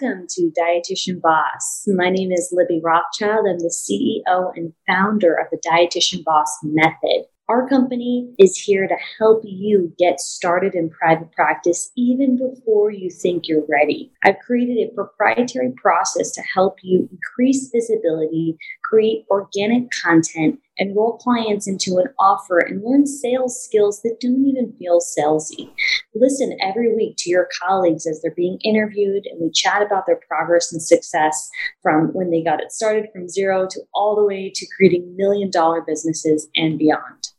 Welcome to Dietitian Boss. My name is Libby Rothschild. I'm the CEO and founder of the Dietitian Boss Method. Our company is here to help you get started in private practice even before you think you're ready. I've created a proprietary process to help you increase visibility, create organic content, enroll clients into an offer, and learn sales skills that don't even feel salesy. Listen every week to your colleagues as they're being interviewed, and we chat about their progress and success from when they got it started from zero to all the way to creating million dollar businesses and beyond.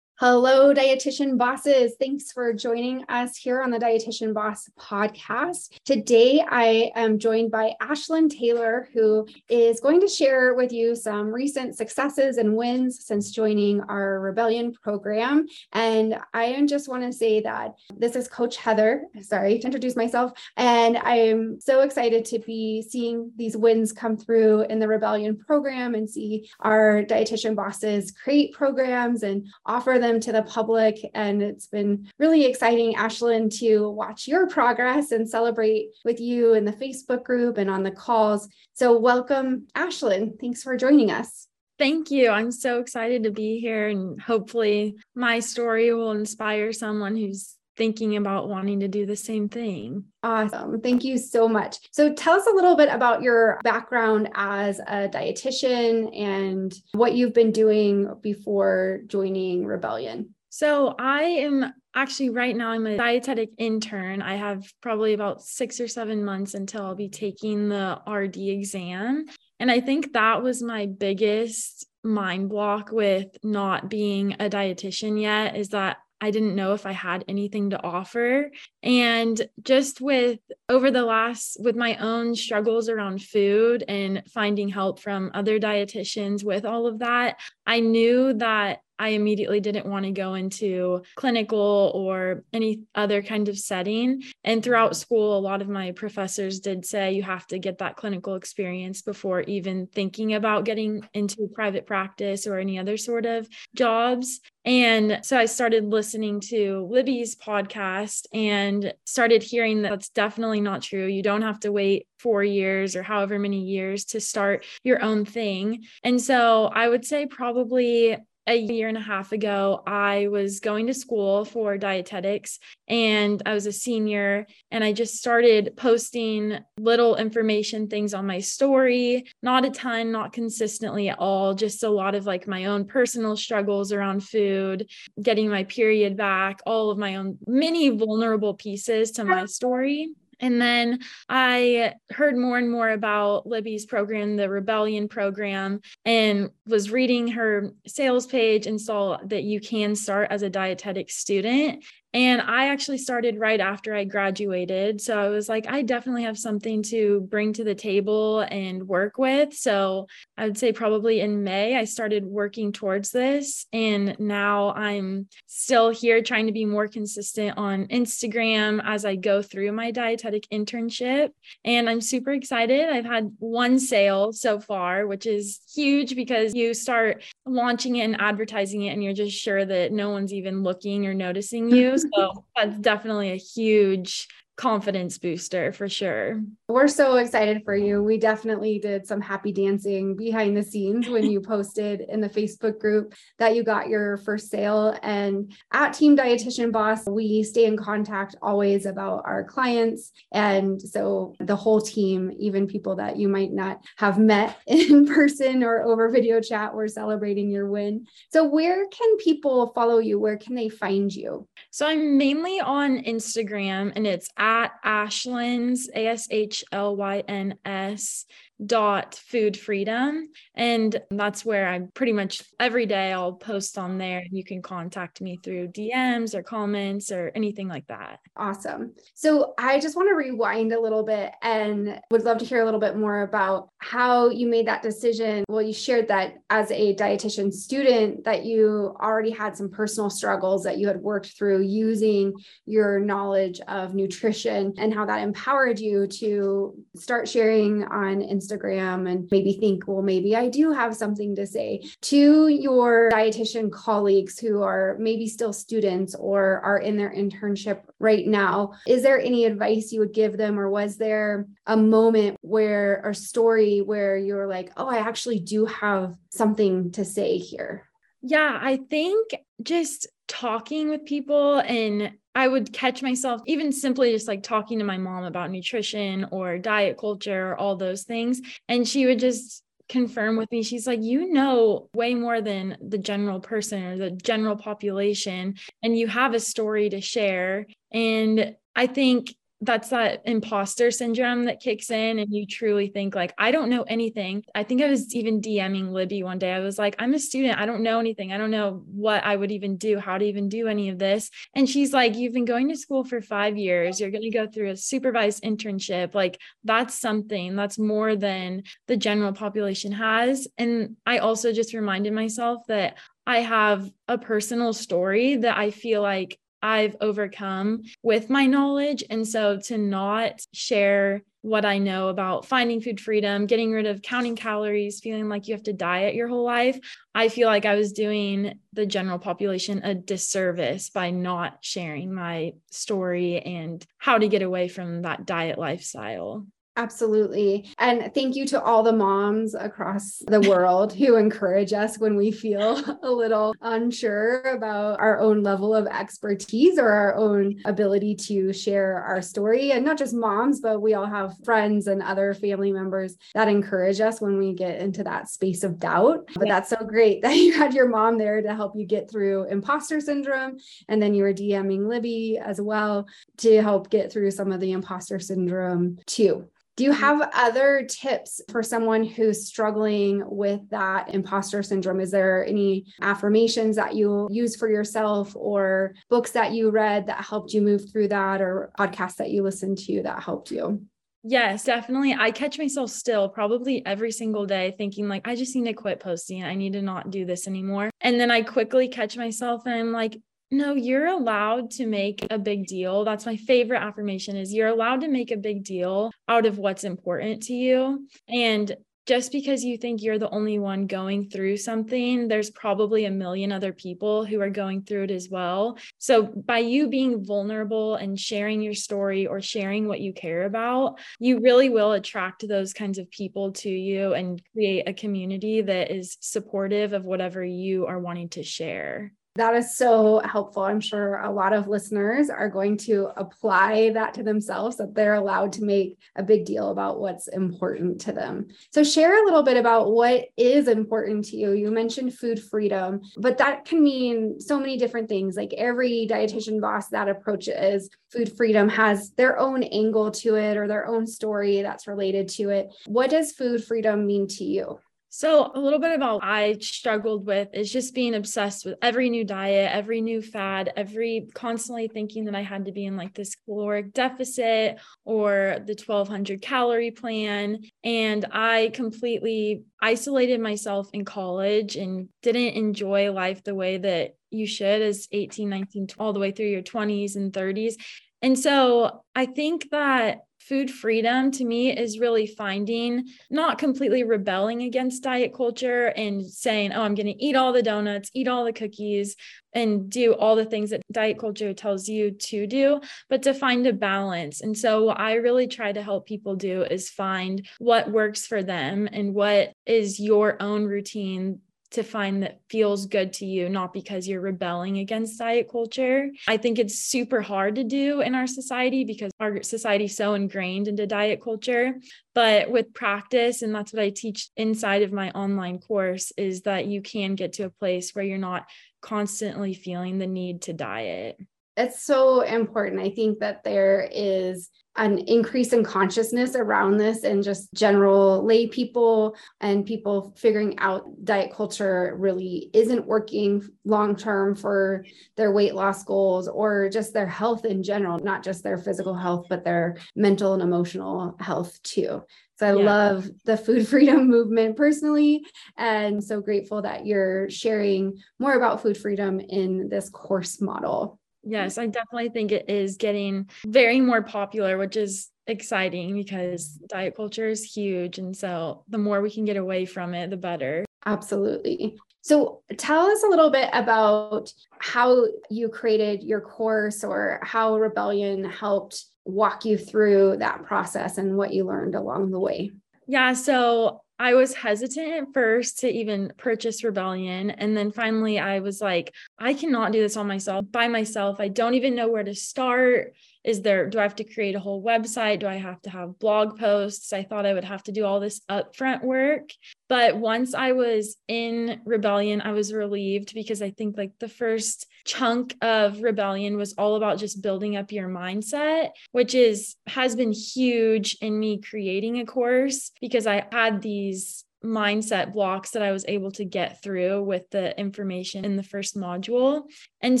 Hello, dietitian bosses. Thanks for joining us here on the Dietitian Boss podcast. Today, I am joined by Ashlyn Taylor, who is going to share with you some recent successes and wins since joining our Rebellion program. And I just want to say that this is Coach Heather. Sorry to introduce myself. And I'm so excited to be seeing these wins come through in the Rebellion program and see our dietitian bosses create programs and offer them them to the public. And it's been really exciting, Ashlyn, to watch your progress and celebrate with you in the Facebook group and on the calls. So, welcome, Ashlyn. Thanks for joining us. Thank you. I'm so excited to be here, and hopefully, my story will inspire someone who's thinking about wanting to do the same thing. Awesome. Thank you so much. So tell us a little bit about your background as a dietitian and what you've been doing before joining Rebellion. So I am actually right now I'm a dietetic intern. I have probably about 6 or 7 months until I'll be taking the RD exam. And I think that was my biggest mind block with not being a dietitian yet is that I didn't know if I had anything to offer. And just with over the last, with my own struggles around food and finding help from other dietitians with all of that, I knew that I immediately didn't want to go into clinical or any other kind of setting. And throughout school, a lot of my professors did say you have to get that clinical experience before even thinking about getting into private practice or any other sort of jobs. And so I started listening to Libby's podcast and started hearing that that's definitely not true. You don't have to wait four years or however many years to start your own thing. And so I would say probably a year and a half ago, I was going to school for dietetics and I was a senior and I just started posting little information things on my story, not a ton, not consistently at all, just a lot of like my own personal struggles around food, getting my period back, all of my own many vulnerable pieces to my story. And then I heard more and more about Libby's program, the Rebellion program, and was reading her sales page and saw that you can start as a dietetic student. And I actually started right after I graduated. So I was like, I definitely have something to bring to the table and work with. So I would say probably in May, I started working towards this. And now I'm still here trying to be more consistent on Instagram as I go through my dietetic internship. And I'm super excited. I've had one sale so far, which is huge because you start launching it and advertising it, and you're just sure that no one's even looking or noticing you. So that's definitely a huge confidence booster for sure. We're so excited for you. We definitely did some happy dancing behind the scenes when you posted in the Facebook group that you got your first sale. And at Team Dietitian Boss, we stay in contact always about our clients. And so the whole team, even people that you might not have met in person or over video chat, we're celebrating your win. So, where can people follow you? Where can they find you? So, I'm mainly on Instagram and it's at at Ashlyns, A S H L Y N S dot food freedom. And that's where I pretty much every day I'll post on there. You can contact me through DMs or comments or anything like that. Awesome. So I just want to rewind a little bit and would love to hear a little bit more about how you made that decision. Well, you shared that as a dietitian student that you already had some personal struggles that you had worked through using your knowledge of nutrition and how that empowered you to start sharing on Instagram Instagram and maybe think, well, maybe I do have something to say to your dietitian colleagues who are maybe still students or are in their internship right now. Is there any advice you would give them, or was there a moment where, a story where you're like, oh, I actually do have something to say here? Yeah, I think just talking with people and I would catch myself even simply just like talking to my mom about nutrition or diet culture, all those things. And she would just confirm with me. She's like, you know, way more than the general person or the general population, and you have a story to share. And I think that's that imposter syndrome that kicks in and you truly think like i don't know anything. I think i was even dming libby one day. I was like i'm a student. I don't know anything. I don't know what i would even do how to even do any of this. And she's like you've been going to school for five years. You're going to go through a supervised internship. Like that's something that's more than the general population has. And i also just reminded myself that I have a personal story that I feel like I've overcome with my knowledge. And so to not share what I know about finding food freedom, getting rid of counting calories, feeling like you have to diet your whole life, I feel like I was doing the general population a disservice by not sharing my story and how to get away from that diet lifestyle. Absolutely. And thank you to all the moms across the world who encourage us when we feel a little unsure about our own level of expertise or our own ability to share our story. And not just moms, but we all have friends and other family members that encourage us when we get into that space of doubt. But that's so great that you had your mom there to help you get through imposter syndrome. And then you were DMing Libby as well to help get through some of the imposter syndrome too. Do you mm-hmm. have other tips for someone who's struggling with that imposter syndrome? Is there any affirmations that you use for yourself or books that you read that helped you move through that or podcasts that you listened to that helped you? Yes, definitely. I catch myself still probably every single day thinking like I just need to quit posting. I need to not do this anymore. And then I quickly catch myself and I'm like, no, you're allowed to make a big deal. That's my favorite affirmation is you're allowed to make a big deal out of what's important to you. And just because you think you're the only one going through something, there's probably a million other people who are going through it as well. So, by you being vulnerable and sharing your story or sharing what you care about, you really will attract those kinds of people to you and create a community that is supportive of whatever you are wanting to share. That is so helpful. I'm sure a lot of listeners are going to apply that to themselves that they're allowed to make a big deal about what's important to them. So, share a little bit about what is important to you. You mentioned food freedom, but that can mean so many different things. Like every dietitian boss that approaches food freedom has their own angle to it or their own story that's related to it. What does food freedom mean to you? So, a little bit about I struggled with is just being obsessed with every new diet, every new fad, every constantly thinking that I had to be in like this caloric deficit or the 1200 calorie plan. And I completely isolated myself in college and didn't enjoy life the way that you should as 18, 19, all the way through your 20s and 30s. And so I think that food freedom to me is really finding not completely rebelling against diet culture and saying, oh, I'm going to eat all the donuts, eat all the cookies, and do all the things that diet culture tells you to do, but to find a balance. And so, what I really try to help people do is find what works for them and what is your own routine to find that feels good to you, not because you're rebelling against diet culture. I think it's super hard to do in our society because our society is so ingrained into diet culture. But with practice, and that's what I teach inside of my online course, is that you can get to a place where you're not constantly feeling the need to diet. It's so important. I think that there is an increase in consciousness around this and just general lay people and people figuring out diet culture really isn't working long term for their weight loss goals or just their health in general, not just their physical health, but their mental and emotional health too. So I yeah. love the food freedom movement personally, and so grateful that you're sharing more about food freedom in this course model. Yes, mm-hmm. I definitely think it is getting very more popular, which is exciting because diet culture is huge. And so the more we can get away from it, the better. Absolutely. So tell us a little bit about how you created your course or how Rebellion helped walk you through that process and what you learned along the way. Yeah. So I was hesitant at first to even purchase Rebellion. And then finally, I was like, I cannot do this on myself by myself. I don't even know where to start is there do i have to create a whole website do i have to have blog posts i thought i would have to do all this upfront work but once i was in rebellion i was relieved because i think like the first chunk of rebellion was all about just building up your mindset which is has been huge in me creating a course because i had these mindset blocks that I was able to get through with the information in the first module. And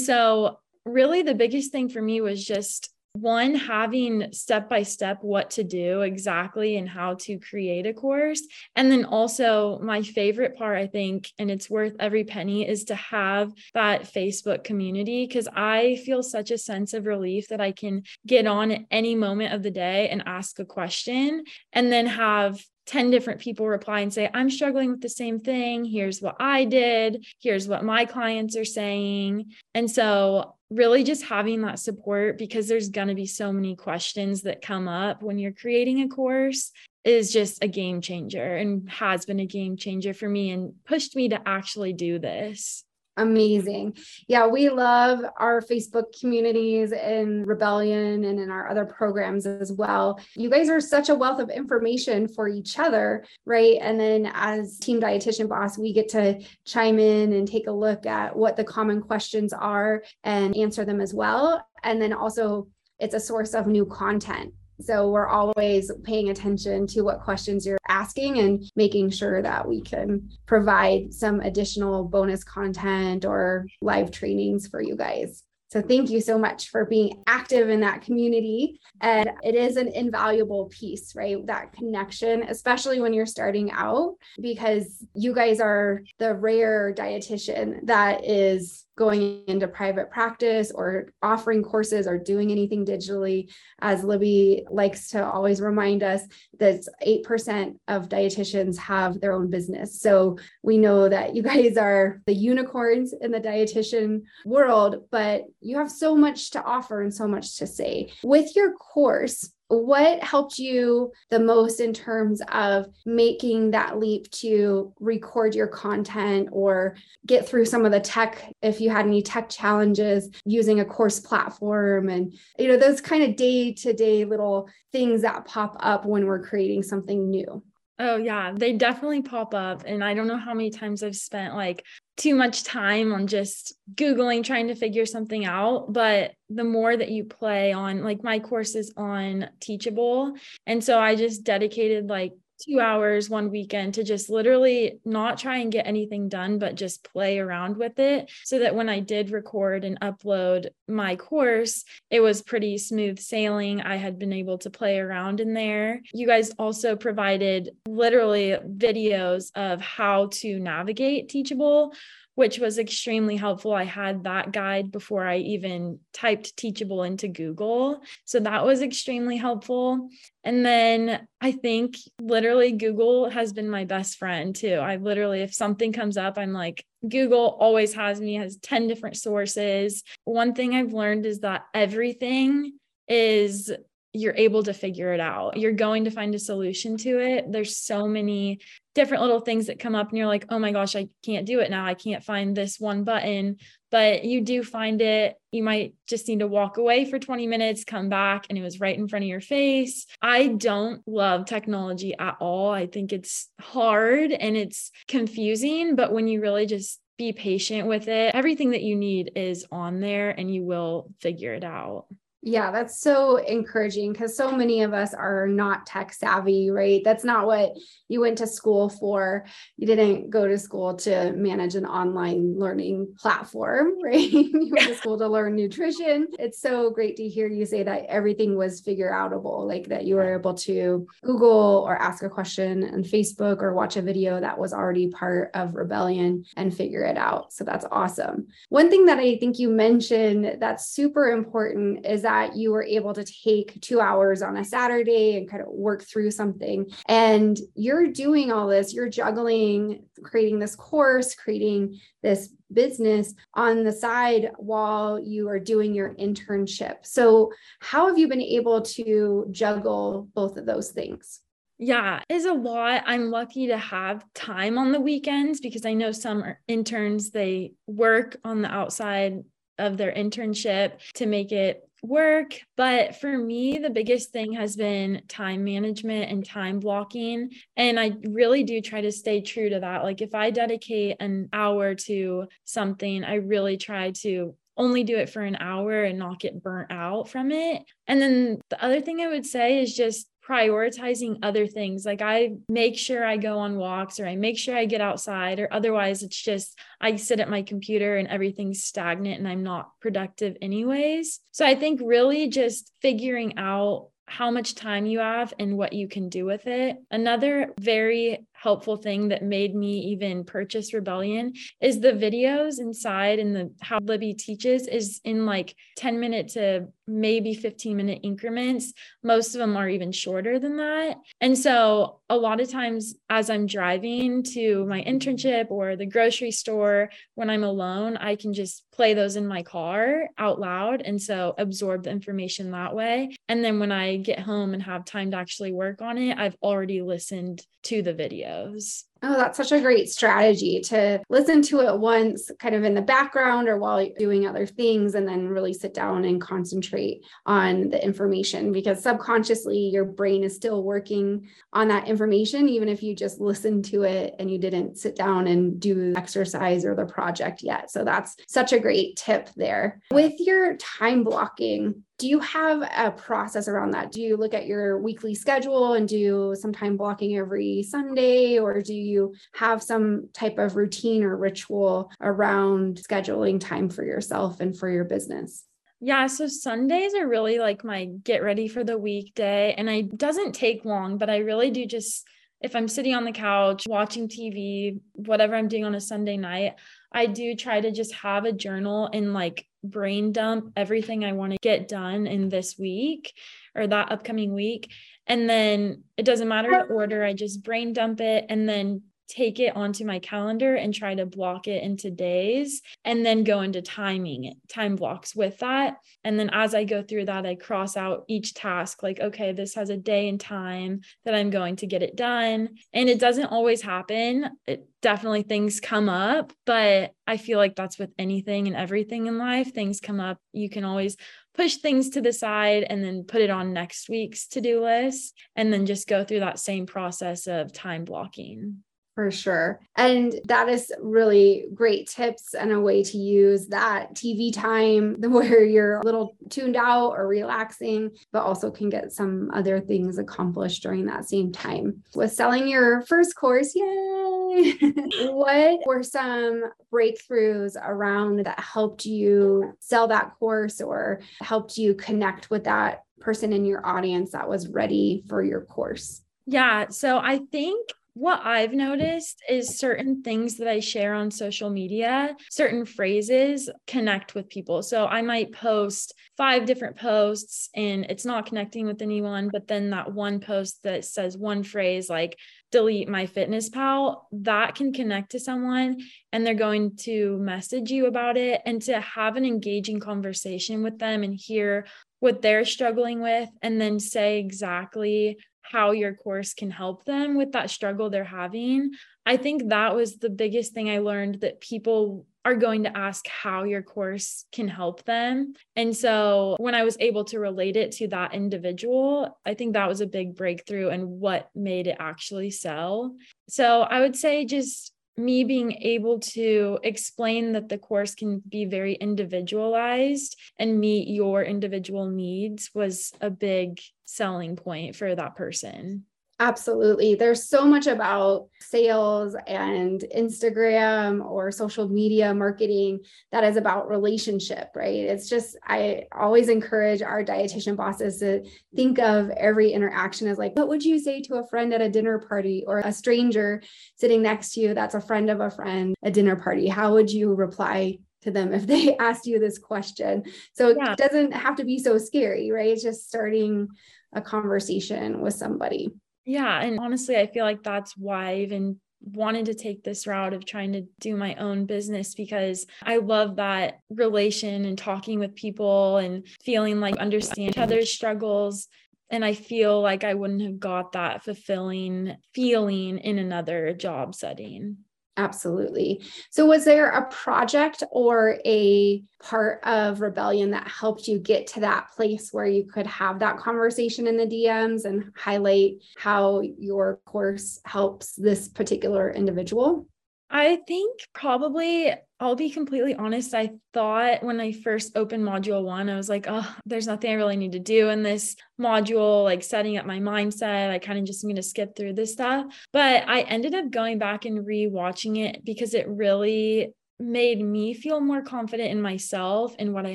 so, really, the biggest thing for me was just one having step by step what to do exactly and how to create a course and then also my favorite part i think and it's worth every penny is to have that facebook community because i feel such a sense of relief that i can get on at any moment of the day and ask a question and then have 10 different people reply and say, I'm struggling with the same thing. Here's what I did. Here's what my clients are saying. And so, really just having that support because there's going to be so many questions that come up when you're creating a course is just a game changer and has been a game changer for me and pushed me to actually do this. Amazing. Yeah, we love our Facebook communities in Rebellion and in our other programs as well. You guys are such a wealth of information for each other, right? And then as Team Dietitian Boss, we get to chime in and take a look at what the common questions are and answer them as well. And then also, it's a source of new content so we're always paying attention to what questions you're asking and making sure that we can provide some additional bonus content or live trainings for you guys. So thank you so much for being active in that community. And it is an invaluable piece, right? That connection, especially when you're starting out, because you guys are the rare dietitian that is going into private practice or offering courses or doing anything digitally. As Libby likes to always remind us, that 8% of dietitians have their own business. So we know that you guys are the unicorns in the dietitian world, but you have so much to offer and so much to say. With your course, what helped you the most in terms of making that leap to record your content or get through some of the tech if you had any tech challenges using a course platform and you know those kind of day to day little things that pop up when we're creating something new Oh, yeah, they definitely pop up. And I don't know how many times I've spent like too much time on just Googling, trying to figure something out. But the more that you play on, like my course is on Teachable. And so I just dedicated like two hours one weekend to just literally not try and get anything done, but just play around with it so that when I did record and upload my course, it was pretty smooth sailing. I had been able to play around in there. You guys also provided literally videos of how to navigate Teachable which was extremely helpful. I had that guide before I even typed Teachable into Google. So that was extremely helpful. And then I think literally Google has been my best friend too. I literally, if something comes up, I'm like, Google always has me, has 10 different sources. One thing I've learned is that everything is you're able to figure it out. You're going to find a solution to it. There's so many different little things that come up and you're like, "Oh my gosh, I can't do it now. I can't find this one button." But you do find it. You might just need to walk away for 20 minutes, come back and it was right in front of your face. I don't love technology at all. I think it's hard and it's confusing, but when you really just be patient with it, everything that you need is on there and you will figure it out. Yeah, that's so encouraging because so many of us are not tech savvy, right? That's not what you went to school for. You didn't go to school to manage an online learning platform, right? you went to school to learn nutrition. It's so great to hear you say that everything was figure outable, like that you were able to Google or ask a question on Facebook or watch a video that was already part of Rebellion and figure it out. So that's awesome. One thing that I think you mentioned that's super important is that that you were able to take two hours on a Saturday and kind of work through something. And you're doing all this, you're juggling creating this course, creating this business on the side while you are doing your internship. So, how have you been able to juggle both of those things? Yeah, is a lot. I'm lucky to have time on the weekends because I know some interns they work on the outside of their internship to make it work. But for me, the biggest thing has been time management and time blocking. And I really do try to stay true to that. Like if I dedicate an hour to something, I really try to only do it for an hour and not get burnt out from it. And then the other thing I would say is just prioritizing other things. Like I make sure I go on walks or I make sure I get outside, or otherwise it's just I sit at my computer and everything's stagnant and I'm not productive, anyways. So I think really just figuring out how much time you have and what you can do with it. Another very helpful thing that made me even purchase Rebellion is the videos inside and the how Libby teaches is in like 10 minute to maybe 15 minute increments. Most of them are even shorter than that. And so a lot of times as I'm driving to my internship or the grocery store when I'm alone, I can just play those in my car out loud and so absorb the information that way. And then when I get home and have time to actually work on it, I've already listened to the videos. Oh, that's such a great strategy to listen to it once, kind of in the background or while you're doing other things, and then really sit down and concentrate on the information because subconsciously your brain is still working on that information, even if you just listened to it and you didn't sit down and do exercise or the project yet. So that's such a great tip there. With your time blocking, do you have a process around that? Do you look at your weekly schedule and do some time blocking every Sunday, or do you have some type of routine or ritual around scheduling time for yourself and for your business? Yeah, so Sundays are really like my get ready for the weekday and it doesn't take long, but I really do just if I'm sitting on the couch watching TV, whatever I'm doing on a Sunday night, I do try to just have a journal and like brain dump everything I want to get done in this week or that upcoming week. And then it doesn't matter the order, I just brain dump it and then take it onto my calendar and try to block it into days and then go into timing time blocks with that. And then as I go through that, I cross out each task like, okay, this has a day and time that I'm going to get it done. And it doesn't always happen. It definitely things come up, but I feel like that's with anything and everything in life. Things come up. You can always push things to the side and then put it on next week's to do list and then just go through that same process of time blocking. For sure. And that is really great tips and a way to use that TV time where you're a little tuned out or relaxing, but also can get some other things accomplished during that same time. With selling your first course, yay! what were some breakthroughs around that helped you sell that course or helped you connect with that person in your audience that was ready for your course? Yeah. So I think what I've noticed is certain things that I share on social media, certain phrases connect with people. So I might post five different posts and it's not connecting with anyone, but then that one post that says one phrase like delete MyFitnessPal, that can connect to someone and they're going to message you about it and to have an engaging conversation with them and hear what they're struggling with and then say exactly how your course can help them with that struggle they're having. I think that was the biggest thing I learned that people are going to ask how your course can help them. And so when I was able to relate it to that individual, I think that was a big breakthrough and what made it actually sell. So I would say just me being able to explain that the course can be very individualized and meet your individual needs was a big selling point for that person. Absolutely. There's so much about sales and Instagram or social media marketing that is about relationship, right? It's just, I always encourage our dietitian bosses to think of every interaction as like, what would you say to a friend at a dinner party or a stranger sitting next to you that's a friend of a friend, a dinner party? How would you reply to them if they asked you this question. So yeah. it doesn't have to be so scary, right? It's just starting a conversation with somebody. Yeah. And honestly, I feel like that's why I even wanted to take this route of trying to do my own business because I love that relation and talking with people and feeling like understand each other's struggles. And I feel like I wouldn't have got that fulfilling feeling in another job setting. Absolutely. So, was there a project or a part of Rebellion that helped you get to that place where you could have that conversation in the DMs and highlight how your course helps this particular individual? I think probably I'll be completely honest. I thought when I first opened module one, I was like, oh, there's nothing I really need to do in this module, like setting up my mindset. I kind of just am going to skip through this stuff. But I ended up going back and rewatching it because it really made me feel more confident in myself and what I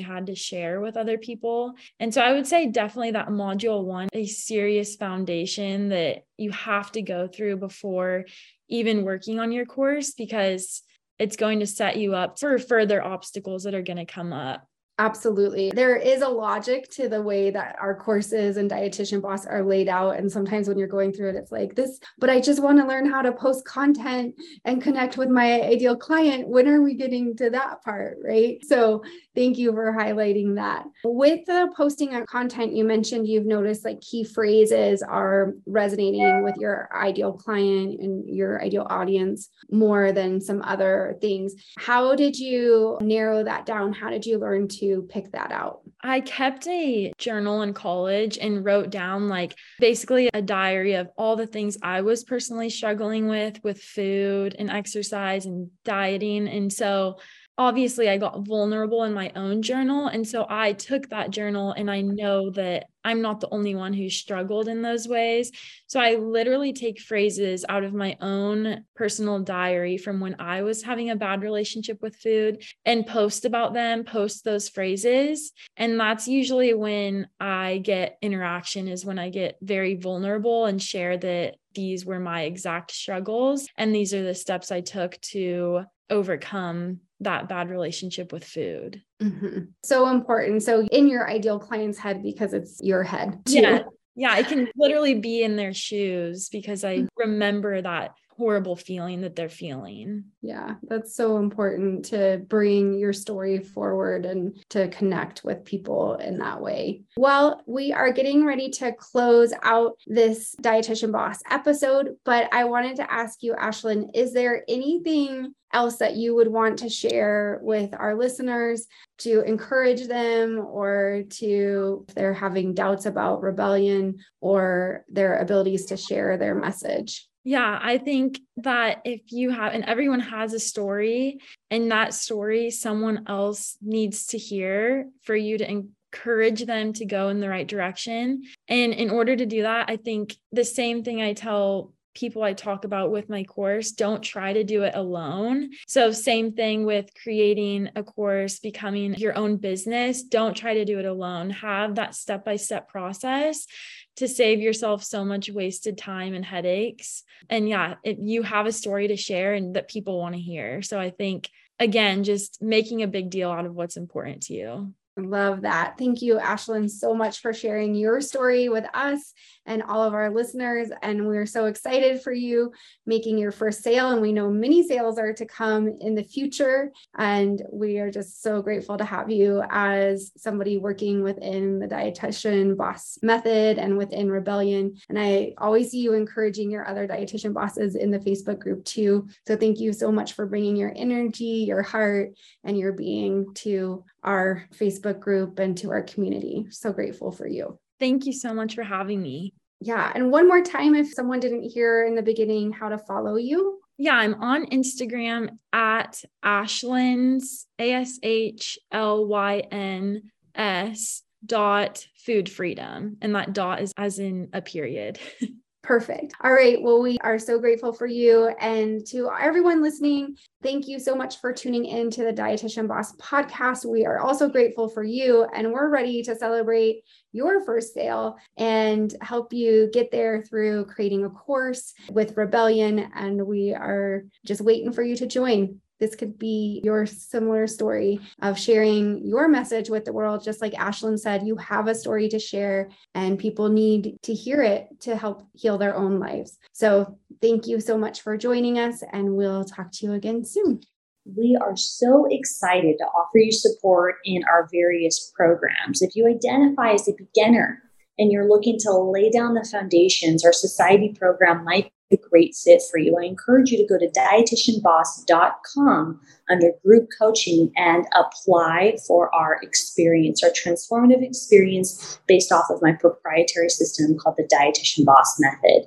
had to share with other people. And so I would say definitely that module one, a serious foundation that you have to go through before even working on your course because it's going to set you up for further obstacles that are going to come up. Absolutely. There is a logic to the way that our courses and dietitian boss are laid out. And sometimes when you're going through it, it's like this, but I just want to learn how to post content and connect with my ideal client. When are we getting to that part? Right. So thank you for highlighting that. With the posting of content, you mentioned you've noticed like key phrases are resonating with your ideal client and your ideal audience more than some other things. How did you narrow that down? How did you learn to? Pick that out? I kept a journal in college and wrote down like basically a diary of all the things I was personally struggling with with food and exercise and dieting. And so obviously I got vulnerable in my own journal. And so I took that journal and I know that I'm not the only one who struggled in those ways. So I literally take phrases out of my own personal diary from when I was having a bad relationship with food and post about them, post those phrases. And that's usually when I get interaction, is when I get very vulnerable and share that these were my exact struggles. And these are the steps I took to overcome that bad relationship with food. Mm-hmm. So important. So in your ideal client's head, because it's your head. Too. Yeah. Yeah. I can literally be in their shoes because I mm. remember that horrible feeling that they're feeling. Yeah, that's so important to bring your story forward and to connect with people in that way. Well, we are getting ready to close out this Dietitian Boss episode, but I wanted to ask you, Ashlyn, is there anything else that you would want to share with our listeners to encourage them or to if they're having doubts about rebellion or their abilities to share their message yeah, I think that if you have, and everyone has a story, and that story someone else needs to hear for you to encourage them to go in the right direction. And in order to do that, I think the same thing I tell people I talk about with my course don't try to do it alone. So, same thing with creating a course, becoming your own business. Don't try to do it alone. Have that step by step process to save yourself so much wasted time and headaches. And yeah, if you have a story to share and that people want to hear. So, I think again, just making a big deal out of what's important to you. Love that. Thank you, Ashlyn, so much for sharing your story with us and all of our listeners. And we're so excited for you making your first sale. And we know many sales are to come in the future. And we are just so grateful to have you as somebody working within the dietitian boss method and within Rebellion. And I always see you encouraging your other dietitian bosses in the Facebook group too. So thank you so much for bringing your energy, your heart, and your being to our Facebook group and to our community. So grateful for you. Thank you so much for having me. Yeah. And one more time, if someone didn't hear in the beginning how to follow you. Yeah, I'm on Instagram at Ashlyns, A S H L Y N S dot food freedom. And that dot is as in a period. Perfect. All right. Well, we are so grateful for you. And to everyone listening, thank you so much for tuning in to the Dietitian Boss podcast. We are also grateful for you, and we're ready to celebrate your first sale and help you get there through creating a course with Rebellion. And we are just waiting for you to join. This could be your similar story of sharing your message with the world. Just like Ashlyn said, you have a story to share, and people need to hear it to help heal their own lives. So, thank you so much for joining us, and we'll talk to you again soon. We are so excited to offer you support in our various programs. If you identify as a beginner, and you're looking to lay down the foundations, our society program might a great fit for you. I encourage you to go to dietitianboss.com under group coaching and apply for our experience, our transformative experience based off of my proprietary system called the Dietitian Boss Method.